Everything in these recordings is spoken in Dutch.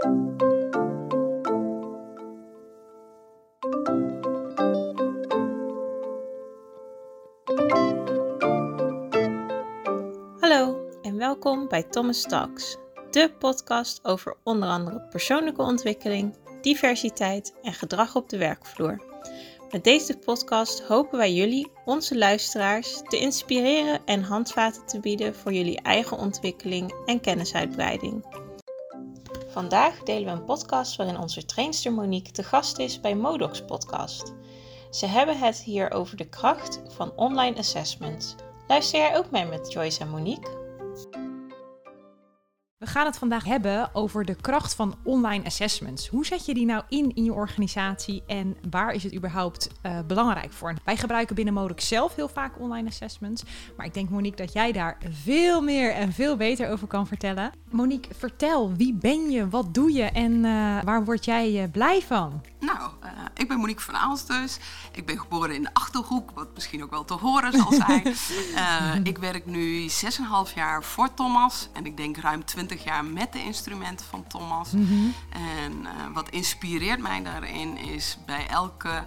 Hallo en welkom bij Thomas Talks, de podcast over onder andere persoonlijke ontwikkeling, diversiteit en gedrag op de werkvloer. Met deze podcast hopen wij jullie, onze luisteraars, te inspireren en handvaten te bieden voor jullie eigen ontwikkeling en kennisuitbreiding. Vandaag delen we een podcast waarin onze trainster Monique te gast is bij Modox Podcast. Ze hebben het hier over de kracht van online assessments. Luister jij ook mee met Joyce en Monique? We gaan het vandaag hebben over de kracht van online assessments. Hoe zet je die nou in in je organisatie en waar is het überhaupt uh, belangrijk voor? Wij gebruiken binnen Modux zelf heel vaak online assessments, maar ik denk Monique dat jij daar veel meer en veel beter over kan vertellen. Monique, vertel, wie ben je, wat doe je en uh, waar word jij uh, blij van? Nou, uh, ik ben Monique van Aals dus. Ik ben geboren in de Achterhoek, wat misschien ook wel te horen zal zijn. uh, ik werk nu 6,5 jaar voor Thomas en ik denk ruim 20 jaar met de instrumenten van Thomas. Mm -hmm. En uh, wat inspireert mij daarin is bij elke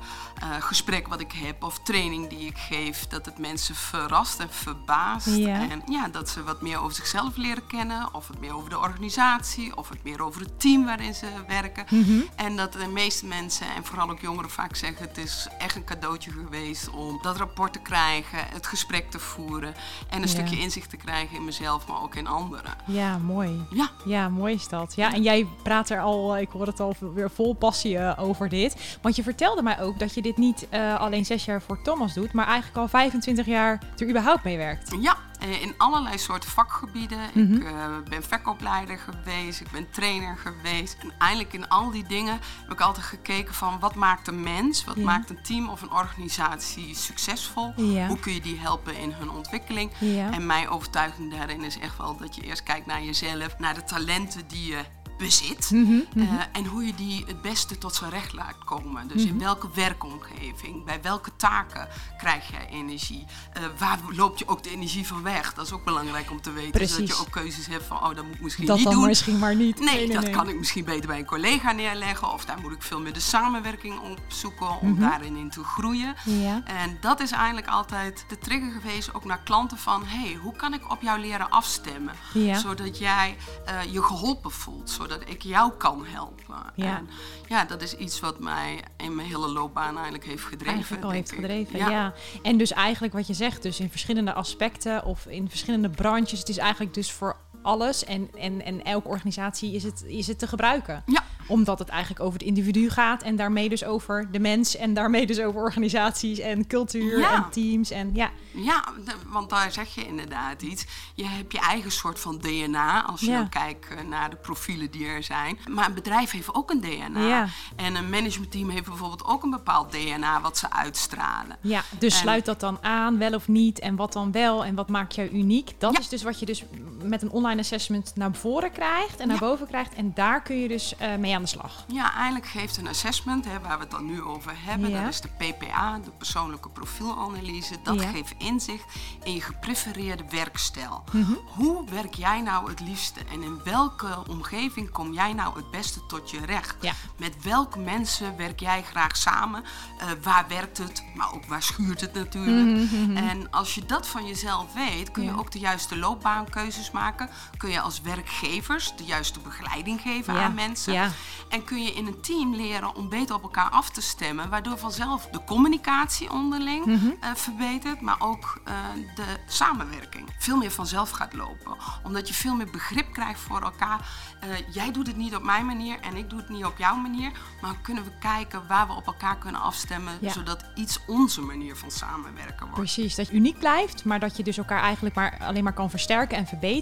gesprek wat ik heb of training die ik geef, dat het mensen verrast en verbaast. En ja, dat ze wat meer over zichzelf leren kennen, of het meer over de organisatie, of het meer over het team waarin ze werken. Mm -hmm. En dat de meeste mensen en vooral ook jongeren vaak zeggen: het is echt een cadeautje geweest om dat rapport te krijgen, het gesprek te voeren en een ja. stukje inzicht te krijgen in mezelf, maar ook in anderen. Ja, mooi. Ja, ja mooi is dat. Ja, en jij praat er al, ik hoor het al weer vol passie over dit. Want je vertelde mij ook dat je dit niet uh, alleen zes jaar voor Thomas doet, maar eigenlijk al 25 jaar er überhaupt mee werkt. Ja, in allerlei soorten vakgebieden. Mm -hmm. Ik uh, ben verkoopleider geweest, ik ben trainer geweest. En eigenlijk in al die dingen heb ik altijd gekeken van wat maakt een mens, wat ja. maakt een team of een organisatie succesvol? Ja. Hoe kun je die helpen in hun ontwikkeling? Ja. En mijn overtuiging daarin is echt wel dat je eerst kijkt naar jezelf, naar de talenten die je bezit. Mm -hmm, mm -hmm. Uh, en hoe je die het beste tot zijn recht laat komen. Dus mm -hmm. in welke werkomgeving, bij welke taken krijg je energie? Uh, waar loop je ook de energie van weg? Dat is ook belangrijk om te weten. Precies. Zodat je ook keuzes hebt van, oh, dat moet ik misschien dat niet dan doen. misschien maar niet. Nee, nee, nee dat nee. kan ik misschien beter bij een collega neerleggen. Of daar moet ik veel meer de samenwerking opzoeken om Mhm. daarin in te groeien. Ja. En dat is eigenlijk altijd de trigger geweest, ook naar klanten van, hey, hoe kan ik op jou leren afstemmen? Ja. Zodat jij uh, je geholpen voelt, zodat ik jou kan helpen. Ja. En ja, dat is iets wat mij in mijn hele loopbaan eigenlijk heeft gedreven. Eigenlijk al denk heeft ik. gedreven, Ja. ja. En dus eigenlijk wat je zegt, dus in verschillende aspecten of in verschillende branches. Het is eigenlijk dus voor alles en, en, en elke organisatie is het, is het te gebruiken. Ja. Omdat het eigenlijk over het individu gaat en daarmee dus over de mens en daarmee dus over organisaties en cultuur Ja. en teams en ja. Ja, want daar zeg je inderdaad iets. Je hebt je eigen soort van DNA, als je Ja. dan kijkt eh, naar de profielen die er zijn. Maar een bedrijf heeft ook een DNA. Ja. En een managementteam heeft bijvoorbeeld ook een bepaald DNA wat ze uitstralen. Ja, dus En- sluit dat dan aan, wel of niet, en wat dan wel en wat maakt jou uniek? Dat is dus wat je dus met een online assessment naar voren krijgt en naar Ja. boven krijgt en daar kun je dus eh, mee aan de slag. Ja, eigenlijk geeft een assessment, hè, waar we het dan nu over hebben, Ja. dat is de PPA, de persoonlijke profielanalyse. Dat Ja. geeft inzicht in je geprefereerde werkstijl. Mhm. Hoe werk jij nou het liefste en in welke omgeving kom jij nou het beste tot je recht? Met welke mensen werk jij graag samen? Eh, waar werkt het, maar ook waar schuurt het natuurlijk? En als je dat van jezelf weet, kun je Mhm, ook de juiste loopbaankeuzes maken. Kun je als werkgevers de juiste begeleiding geven Ja. aan mensen. Ja. En kun je in een team leren om beter op elkaar af te stemmen, waardoor vanzelf de communicatie onderling Mhm. eh, verbetert, maar ook eh, de samenwerking veel meer vanzelf gaat lopen. Omdat je veel meer begrip krijgt voor elkaar. Eh, jij doet het niet op mijn manier en ik doe het niet op jouw manier, maar kunnen we kijken waar we op elkaar kunnen afstemmen, Ja. zodat iets onze manier van samenwerken wordt. Precies, dat je uniek blijft, maar dat je dus elkaar eigenlijk maar alleen maar kan versterken en verbeteren.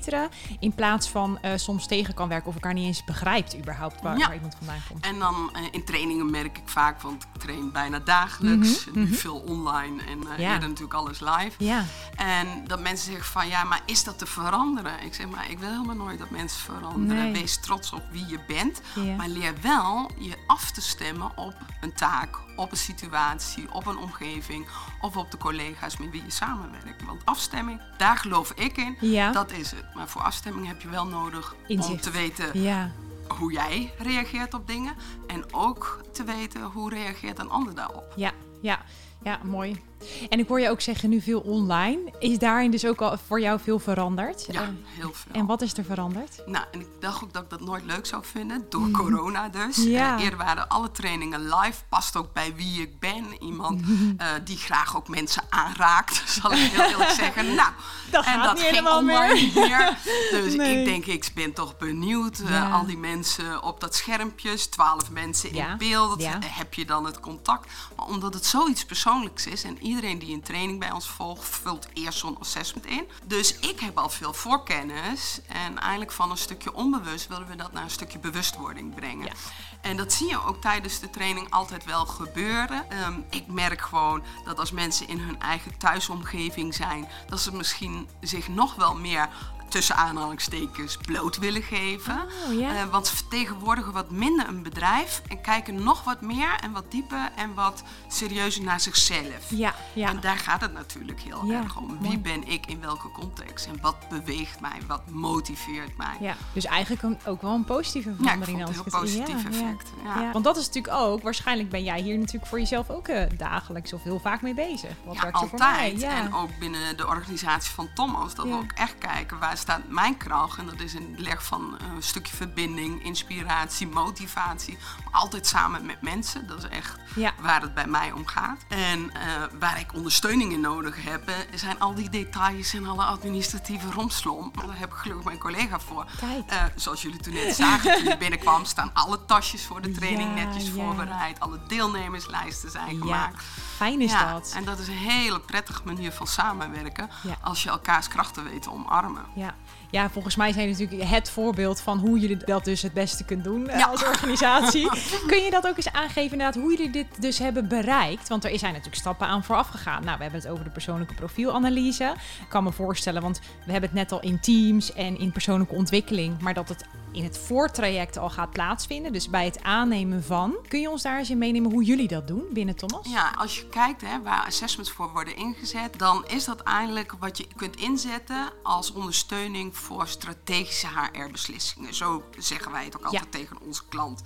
In plaats van eh, soms tegen kan werken of elkaar niet eens begrijpt überhaupt waar, Ja. waar iemand vandaan komt. En dan eh, in trainingen merk ik vaak, want ik train bijna dagelijks, Mhm, nu mhm. veel online en eh Ja. eerder natuurlijk alles live. Ja, En dat mensen zeggen van ja, maar is dat te veranderen? Ik zeg maar, ik wil helemaal nooit dat mensen veranderen. Nee. Wees trots op wie je bent, Ja. maar leer wel je af te stemmen op een taak, op een situatie, op een omgeving of op de collega's met wie je samenwerkt. Want afstemming, daar geloof ik in, Ja. dat is het. Maar voor afstemming heb je wel nodig om te weten ja. hoe jij reageert op dingen. En ook te weten hoe reageert een ander daarop. Ja, ja, ja, mooi. En ik hoor je ook zeggen nu veel online. Is daarin dus ook al voor jou veel veranderd? Ja, heel veel. En wat is er veranderd? Nou, en ik dacht ook dat ik dat nooit leuk zou vinden, door corona dus. Mhm. Ja. Eerder waren alle trainingen live, past ook bij wie ik ben. Iemand eh, die graag ook mensen aanraakt, zal ik heel eerlijk zeggen. Nou, Dat en gaat dat niet ging helemaal online meer. meer. Dus Nee. ik denk, ik ben toch benieuwd. eh, Ja. al die mensen op dat schermpjes, twaalf mensen Ja. in beeld. Heb je dan het contact? Maar omdat het zoiets persoonlijks is en iedereen die een training bij ons volgt, vult eerst zo'n assessment in. Dus ik heb al veel voorkennis. En eigenlijk van een stukje onbewust willen we dat naar een stukje bewustwording brengen. Ja. En dat zie je ook tijdens de training altijd wel gebeuren. Ehm, ik merk gewoon dat als mensen in hun eigen thuisomgeving zijn, dat ze misschien zich nog wel meer tussen aanhalingstekens bloot willen geven. Oh. Eh, want ze vertegenwoordigen wat minder een bedrijf en kijken nog wat meer en wat dieper en wat serieuzer naar zichzelf. Ja, ja. En daar gaat het natuurlijk heel Ja, erg om. mooi. Wie ben ik in welke context en wat beweegt mij, wat motiveert mij. Ja, dus eigenlijk een, ook wel een positieve Ja, ik verandering. vond het heel positief effect. Ja. Want dat is natuurlijk ook, waarschijnlijk ben jij hier natuurlijk voor jezelf ook eh, dagelijks of heel vaak mee bezig. Wat Ja, werkt er voor mij? altijd. Ja. En ook binnen de organisatie van Thomas. Dat we ook echt kijken waar staat mijn kracht. En dat is het leg van een stukje verbinding, inspiratie, motivatie. Altijd samen met mensen. Dat is echt Ja. waar het bij mij om gaat. En eh, waar ik ondersteuning in nodig heb, eh, zijn al die details en alle administratieve romslom. Maar daar heb ik gelukkig mijn collega voor. Eh, zoals jullie toen net zagen, toen je binnenkwam, staan alle tasjes voor de training Ja, netjes ja. voorbereid. Alle deelnemerslijsten zijn ja, gemaakt. fijn is Ja, dat. en dat is een hele prettige manier van samenwerken als je elkaars krachten weet te omarmen. Ja. out. Ja, volgens mij zijn jullie natuurlijk het voorbeeld van hoe jullie dat dus het beste kunt doen eh, Ja. als organisatie. Kun je dat ook eens aangeven inderdaad, hoe jullie dit dus hebben bereikt? Want er zijn natuurlijk stappen aan vooraf gegaan. Nou, we hebben het over de persoonlijke profielanalyse. Ik kan me voorstellen, want we hebben het net al in teams en in persoonlijke ontwikkeling, maar dat het in het voortraject al gaat plaatsvinden, dus bij het aannemen van. Kun je ons daar eens in meenemen hoe jullie dat doen binnen Thomas? Ja, als je kijkt hè, waar assessments voor worden ingezet, dan is dat eigenlijk wat je kunt inzetten als ondersteuning voor strategische HR-beslissingen. Zo zeggen wij het ook altijd tegen onze klant.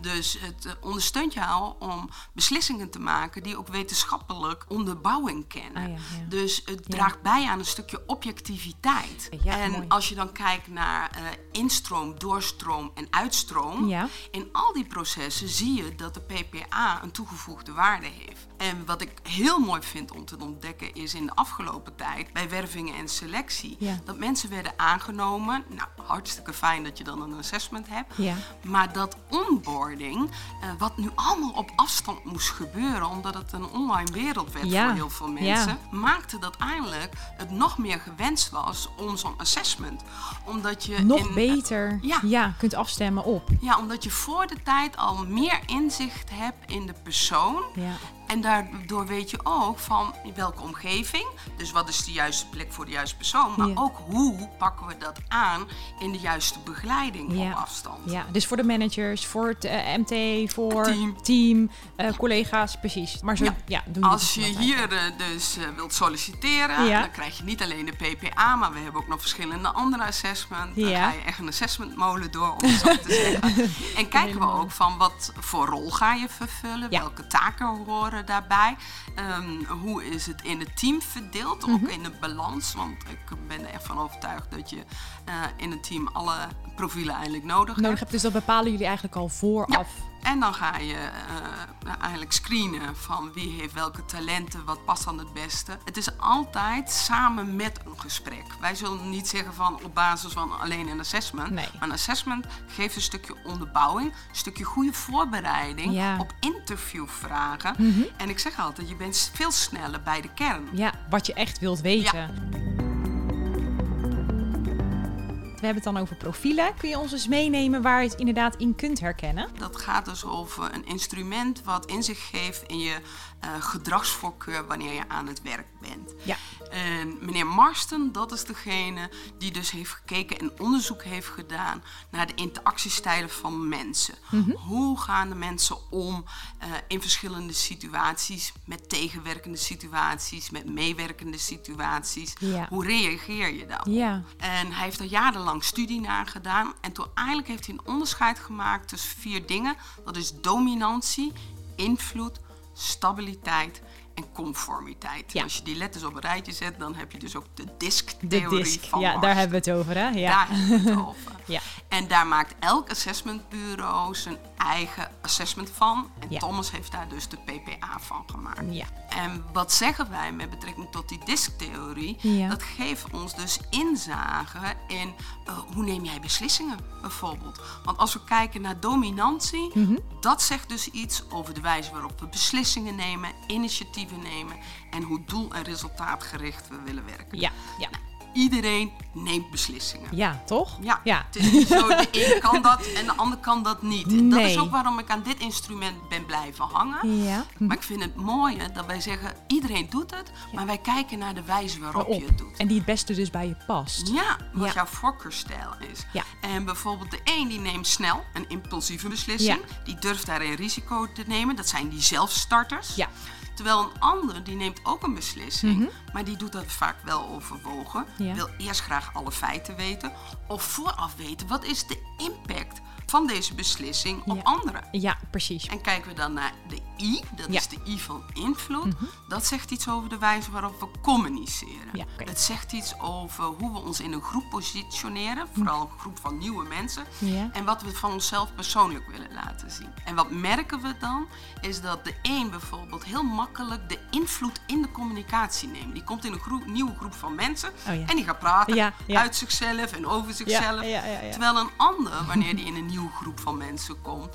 Dus het eh, ondersteunt jou om beslissingen te maken die ook wetenschappelijk onderbouwing kennen. Ah, ja, ja. Dus het draagt bij aan een stukje objectiviteit. En mooi. als je dan kijkt naar eh, instroom, doorstroom en uitstroom, in al die processen zie je dat de PPA een toegevoegde waarde heeft. En wat ik heel mooi vind om te ontdekken is in de afgelopen tijd bij wervingen en selectie dat mensen werden aangenomen. Nou, hartstikke fijn dat je dan een assessment hebt. Ja. Maar dat onboarding, eh, wat nu allemaal op afstand moest gebeuren, omdat het een online wereld werd Ja. voor heel veel Ja. mensen, maakte dat eigenlijk het nog meer gewenst was om zo'n assessment. Omdat je Nog in, beter ja. ja, kunt afstemmen op. ja, omdat je voor de tijd al meer inzicht hebt in de persoon. En daardoor weet je ook van welke omgeving. Dus wat is de juiste plek voor de juiste persoon. Maar Ja. ook hoe pakken we dat aan in de juiste begeleiding Ja. op afstand. Ja, dus voor de managers, voor het eh, MT, voor Team. team, eh, collega's, precies. Maar zo, ja, Ja. doen jullie Als je hier eh, dus wilt solliciteren, dan krijg je niet alleen de PPA, maar we hebben ook nog verschillende andere assessments. Dan ga je echt een assessmentmolen door, om zo te zeggen. En kijken we ook van wat voor rol ga je vervullen, welke taken horen daarbij, Ehm, hoe is het in het team verdeeld, Mhm. ook in de balans. Want ik ben er echt van overtuigd dat je eh, in het team alle profielen eigenlijk nodig nodig hebt. Dus dat bepalen jullie eigenlijk al vooraf. En dan ga je eh, eigenlijk screenen van wie heeft welke talenten, wat past dan het beste. Het is altijd samen met een gesprek. Wij zullen niet zeggen van op basis van alleen een assessment. Nee. Maar een assessment geeft een stukje onderbouwing, een stukje goede voorbereiding Ja. op interviewvragen. En ik zeg altijd, je bent veel sneller bij de kern. Ja, wat je echt wilt weten. We hebben het dan over profielen. Kun je ons eens meenemen waar je het inderdaad in kunt herkennen? Dat gaat dus over een instrument wat inzicht geeft in je eh, gedragsvoorkeur wanneer je aan het werk bent. Ja. En meneer Marston, dat is degene die dus heeft gekeken en onderzoek heeft gedaan naar de interactiestijlen van mensen. Mhm. Hoe gaan de mensen om eh, in verschillende situaties, met tegenwerkende situaties, met meewerkende situaties? Ja. Hoe reageer je dan? Ja. En hij heeft er jarenlang studie naar gedaan. En toen eigenlijk heeft hij een onderscheid gemaakt tussen vier dingen. Dat is dominantie, invloed, stabiliteit en conformiteit. Ja. Als je die letters op een rijtje zet, dan heb je dus ook de De disk-theorie disc. van Ja, daar hebben we het over, hè? Ja. Daar hebben we het over. Ja. En daar maakt elk assessmentbureau zijn eigen assessment van. En Ja. Thomas heeft daar dus de PPA van gemaakt. Ja. En wat zeggen wij met betrekking tot die disktheorie? Ja. Dat geeft ons dus inzage in eh, hoe neem jij beslissingen bijvoorbeeld. Want als we kijken naar dominantie, Mhm. dat zegt dus iets over de wijze waarop we beslissingen nemen, initiatieven nemen en hoe doel- en resultaatgericht we willen werken. Ja. Ja. Iedereen neemt beslissingen. Ja, toch? Ja, Ja. het is niet zo, de een kan dat en de ander kan dat niet. Dat is ook waarom ik aan dit instrument ben blijven hangen. Ja. Maar ik vind het mooie dat wij zeggen, iedereen doet het, maar wij kijken naar de wijze waarop Waarop. je het doet. En die het beste dus bij je past. Ja, wat Ja. jouw voorkeurstijl is. Ja. En bijvoorbeeld de een die neemt snel een impulsieve beslissing. Die durft daarin risico te nemen. Dat zijn die zelfstarters. Ja. Terwijl een ander die neemt ook een beslissing, maar die doet dat vaak wel overwogen. Mhm. Ja. Wil eerst graag alle feiten weten of vooraf weten wat is de impact van deze beslissing op Ja. anderen. Ja, precies. En kijken we dan naar de I, dat Ja. Mhm. is de I van invloed. Dat zegt iets over de wijze waarop we communiceren. Ja. Het zegt iets over hoe we ons in een groep positioneren, vooral een groep van nieuwe mensen. Ja. En wat we van onszelf persoonlijk willen laten zien. En wat merken we dan, is dat de een bijvoorbeeld heel makkelijk de invloed in de communicatie neemt. Die komt in een groep, nieuwe groep van mensen Oh en die gaat praten uit zichzelf en over zichzelf. Terwijl een ander, wanneer die in een nieuwe groep van mensen komt,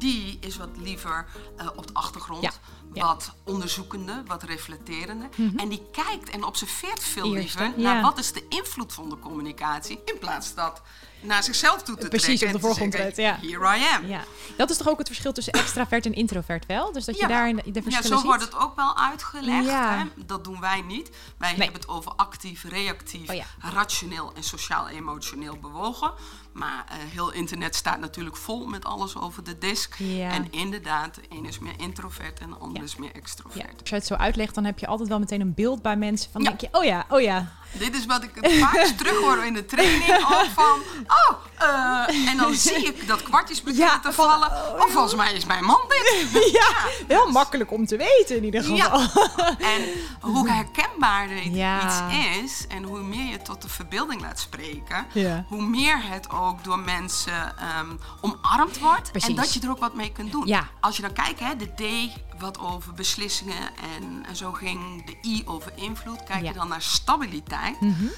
die is wat liever eh, op de achtergrond. Mhm. Ja, ja. Mhm. Wat onderzoekende, wat reflecterende. En die kijkt en observeert veel liever naar Ja. wat is de invloed van de communicatie. In plaats dat naar zichzelf toe te Precies, trekken. op de voorgrond treedt, Here I am. Ja. Dat is toch ook het verschil tussen extravert en introvert wel? Dus dat je Ja. daar de Ja, verschillen zo ziet? wordt het ook wel uitgelegd. Ja. Hè? Dat doen wij niet. Wij Nee. hebben het over actief, reactief, Oh ja. rationeel en sociaal-emotioneel bewogen. Maar eh, heel internet staat natuurlijk vol met alles over de disk. Ja. En inderdaad, de een is meer introvert en de ander Ja. is meer Ja, extrovert. als je het zo uitlegt, dan heb je altijd wel meteen een beeld bij mensen. Van Ja. denk je, oh ja, oh ja. Dit is wat ik het vaakst terughoor in de training. Ook van, oh, eh, en dan zie ik dat kwartjes beginnen Ja, te van, vallen. oh, Oh, volgens mij is mijn man dit. Ja, heel makkelijk om te weten in ieder geval. Ja, en hoe herkenbaarder iets is en hoe meer je tot de verbeelding laat spreken, hoe meer het ook door mensen ehm, omarmd wordt Precies. en dat je er ook wat mee kunt doen. Ja. Als je dan kijkt, hè, de D wat over beslissingen en, en zo ging, de I over invloed, kijk je dan naar stabiliteit.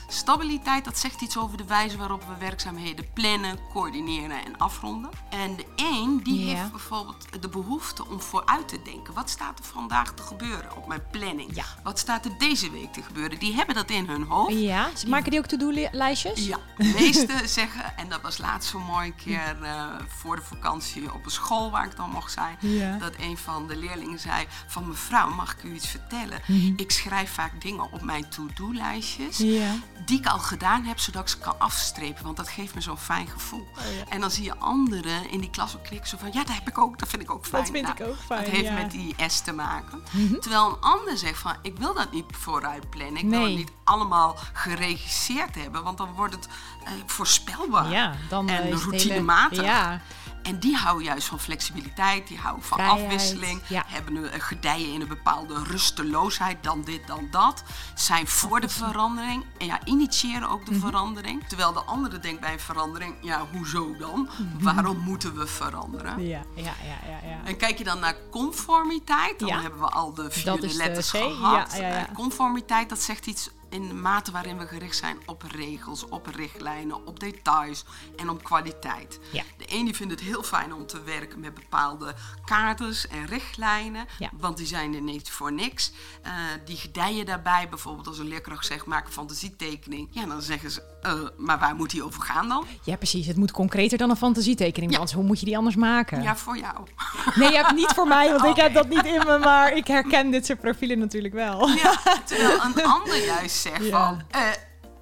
Stabiliteit, dat zegt iets over de wijze waarop we werkzaamheden plannen, coördineren en afronden. En de een, die heeft bijvoorbeeld de behoefte om vooruit te denken. Wat staat er vandaag te gebeuren op mijn planning? Ja. Wat staat er deze week te gebeuren? Die hebben dat in hun hoofd. Ja, ze maken die ook to-do-lijstjes? Ja, de meesten zeggen, en dat was laatst zo mooi een keer eh, voor de vakantie op een school waar ik dan mocht zijn, Ja. dat een van de leerlingen zei van mevrouw, mag ik u iets vertellen? Ik schrijf vaak dingen op mijn Ja. die ik al gedaan heb, zodat ik ze kan afstrepen, want dat geeft me zo'n fijn gevoel. Oh, En dan zie je anderen in die klas ook knikken zo van, ja, dat heb ik ook, dat vind ik ook fijn. vind ik ook fijn, Dat heeft ja. Mhm. met die S te maken. Terwijl een ander zegt van, ik wil dat niet vooruit plannen, ik wil het niet allemaal geregisseerd hebben, want dan wordt het eh, voorspelbaar Ja, dan eh, en het routinematig. hele- Ja, En die houden juist van flexibiliteit, die houden van Vrijheid, afwisseling, ja. hebben een, een gedijen in een bepaalde rusteloosheid, dan dit, dan dat. Zijn voor de verandering en ja, initiëren ook Mhm. de verandering. Terwijl de andere denkt bij een verandering, ja, hoezo dan? Mhm. Waarom moeten we veranderen? ja, ja, ja, ja. ja. En kijk je dan naar conformiteit, dan Ja. hebben we al de de letters C, gehad. Eh, Conformiteit, dat zegt iets in de mate waarin we gericht zijn op regels, op richtlijnen, op details en op kwaliteit. Ja. De een die vindt het heel fijn om te werken met bepaalde kaders en richtlijnen, Ja. want die zijn er niet voor niks. Eh, die gedijen daarbij, bijvoorbeeld als een leerkracht zegt maak een fantasietekening, ja dan zeggen ze, eh, maar waar moet die over gaan dan? Ja, precies. Het moet concreter dan een fantasietekening. Ja. Want hoe moet je die anders maken? Ja, voor jou. Nee, je hebt niet voor mij, want ik heb dat niet in me. Maar ik herken dit soort profielen natuurlijk wel. Ja, terwijl een ander juist zeg Ja. van... eh,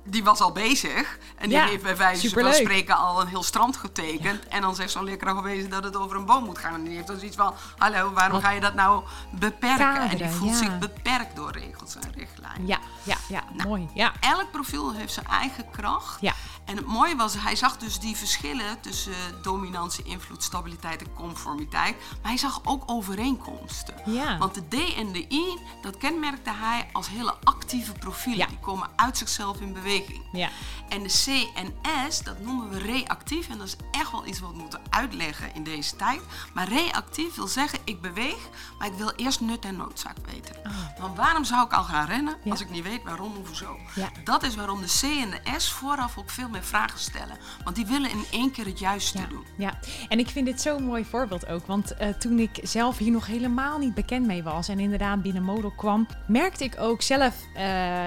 die was al bezig. En die Ja, heeft bij wijze van spreken al een heel strand getekend. En dan zegt zo'n leerkracht opeens dat het over een boom moet gaan. En die heeft dan zoiets van... Hallo, waarom Wat- ga je dat nou beperken? en die voelt ja. zich beperkt door regels en richtlijnen. Ja, ja, ja, Nou. mooi. Ja, Elk profiel heeft zijn eigen kracht. ja. En het mooie was, hij zag dus die verschillen tussen dominantie, invloed, stabiliteit en conformiteit. Maar hij zag ook overeenkomsten. Ja. Want de D en de I, dat kenmerkte hij als hele actieve profielen. Ja. Die komen uit zichzelf in beweging. Ja. En de C en S, dat noemen we reactief. En dat is echt wel iets wat we moeten uitleggen in deze tijd. Maar reactief wil zeggen, ik beweeg, maar ik wil eerst nut en noodzaak weten. Want waarom zou ik al gaan rennen Ah. Als ik niet weet waarom of zo? Ja. Dat is waarom de C en de S vooraf ook veel meer vragen stellen. Want die willen in één keer het juiste Ja, doen. ja, en ik vind dit zo'n mooi voorbeeld ook. Want eh, toen ik zelf hier nog helemaal niet bekend mee was en inderdaad binnen Model kwam, merkte ik ook zelf eh,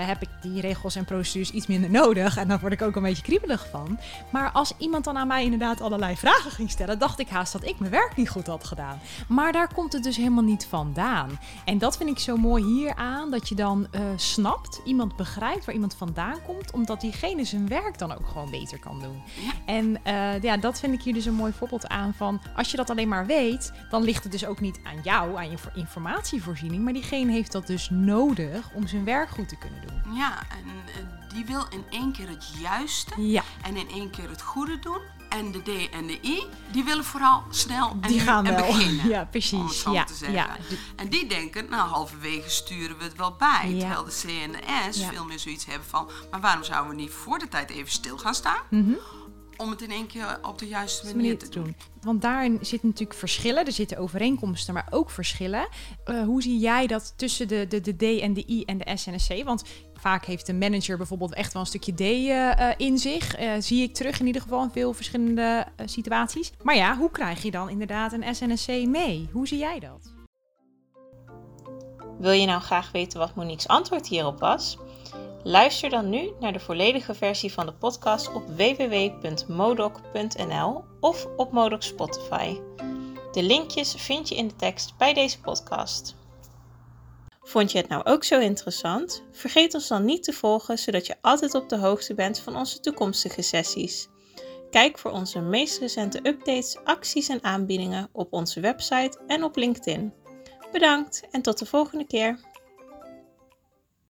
heb ik die regels en procedures iets minder nodig. En daar word ik ook een beetje kriebelig van. Maar als iemand dan aan mij inderdaad allerlei vragen ging stellen, dacht ik haast dat ik mijn werk niet goed had gedaan. Maar daar komt het dus helemaal niet vandaan. En dat vind ik zo mooi hieraan, dat je dan eh, snapt, iemand begrijpt waar iemand vandaan komt, omdat diegene zijn werk dan ook gewoon beter kan doen. Ja. En eh, ja, dat vind ik hier dus een mooi voorbeeld aan van als je dat alleen maar weet, dan ligt het dus ook niet aan jou, aan je voor- informatievoorziening, maar diegene heeft dat dus nodig om zijn werk goed te kunnen doen. Ja, en eh, die wil in één keer het juiste Ja, en in één keer het goede doen. En de D en de I, die willen vooral snel en, die gaan en wel. beginnen. Ja, precies. Ja, ja. En die denken, nou halverwege sturen we het wel bij. Ja. Terwijl de C en de S Ja. veel meer zoiets hebben van... maar waarom zouden we niet voor de tijd even stil gaan staan... Mhm. om het in één keer op de juiste manier manier te doen. Want daarin zitten natuurlijk verschillen. Er zitten overeenkomsten, maar ook verschillen. Eh, hoe zie jij dat tussen de, de, de D en de I en de S en de C? Want vaak heeft de manager bijvoorbeeld echt wel een stukje D eh, eh, in zich. Eh, zie ik terug in ieder geval in veel verschillende situaties. Maar ja, hoe krijg je dan inderdaad een S en een C mee? Hoe zie jij dat? Wil je nou graag weten wat Monique's antwoord hierop was? Luister dan nu naar de volledige versie van de podcast op www.modoc.nl of op Modoc Spotify. De linkjes vind je in de tekst bij deze podcast. Vond je het nou ook zo interessant? Vergeet ons dan niet te volgen zodat je altijd op de hoogte bent van onze toekomstige sessies. Kijk voor onze meest recente updates, acties en aanbiedingen op onze website en op LinkedIn. Bedankt en tot de volgende keer.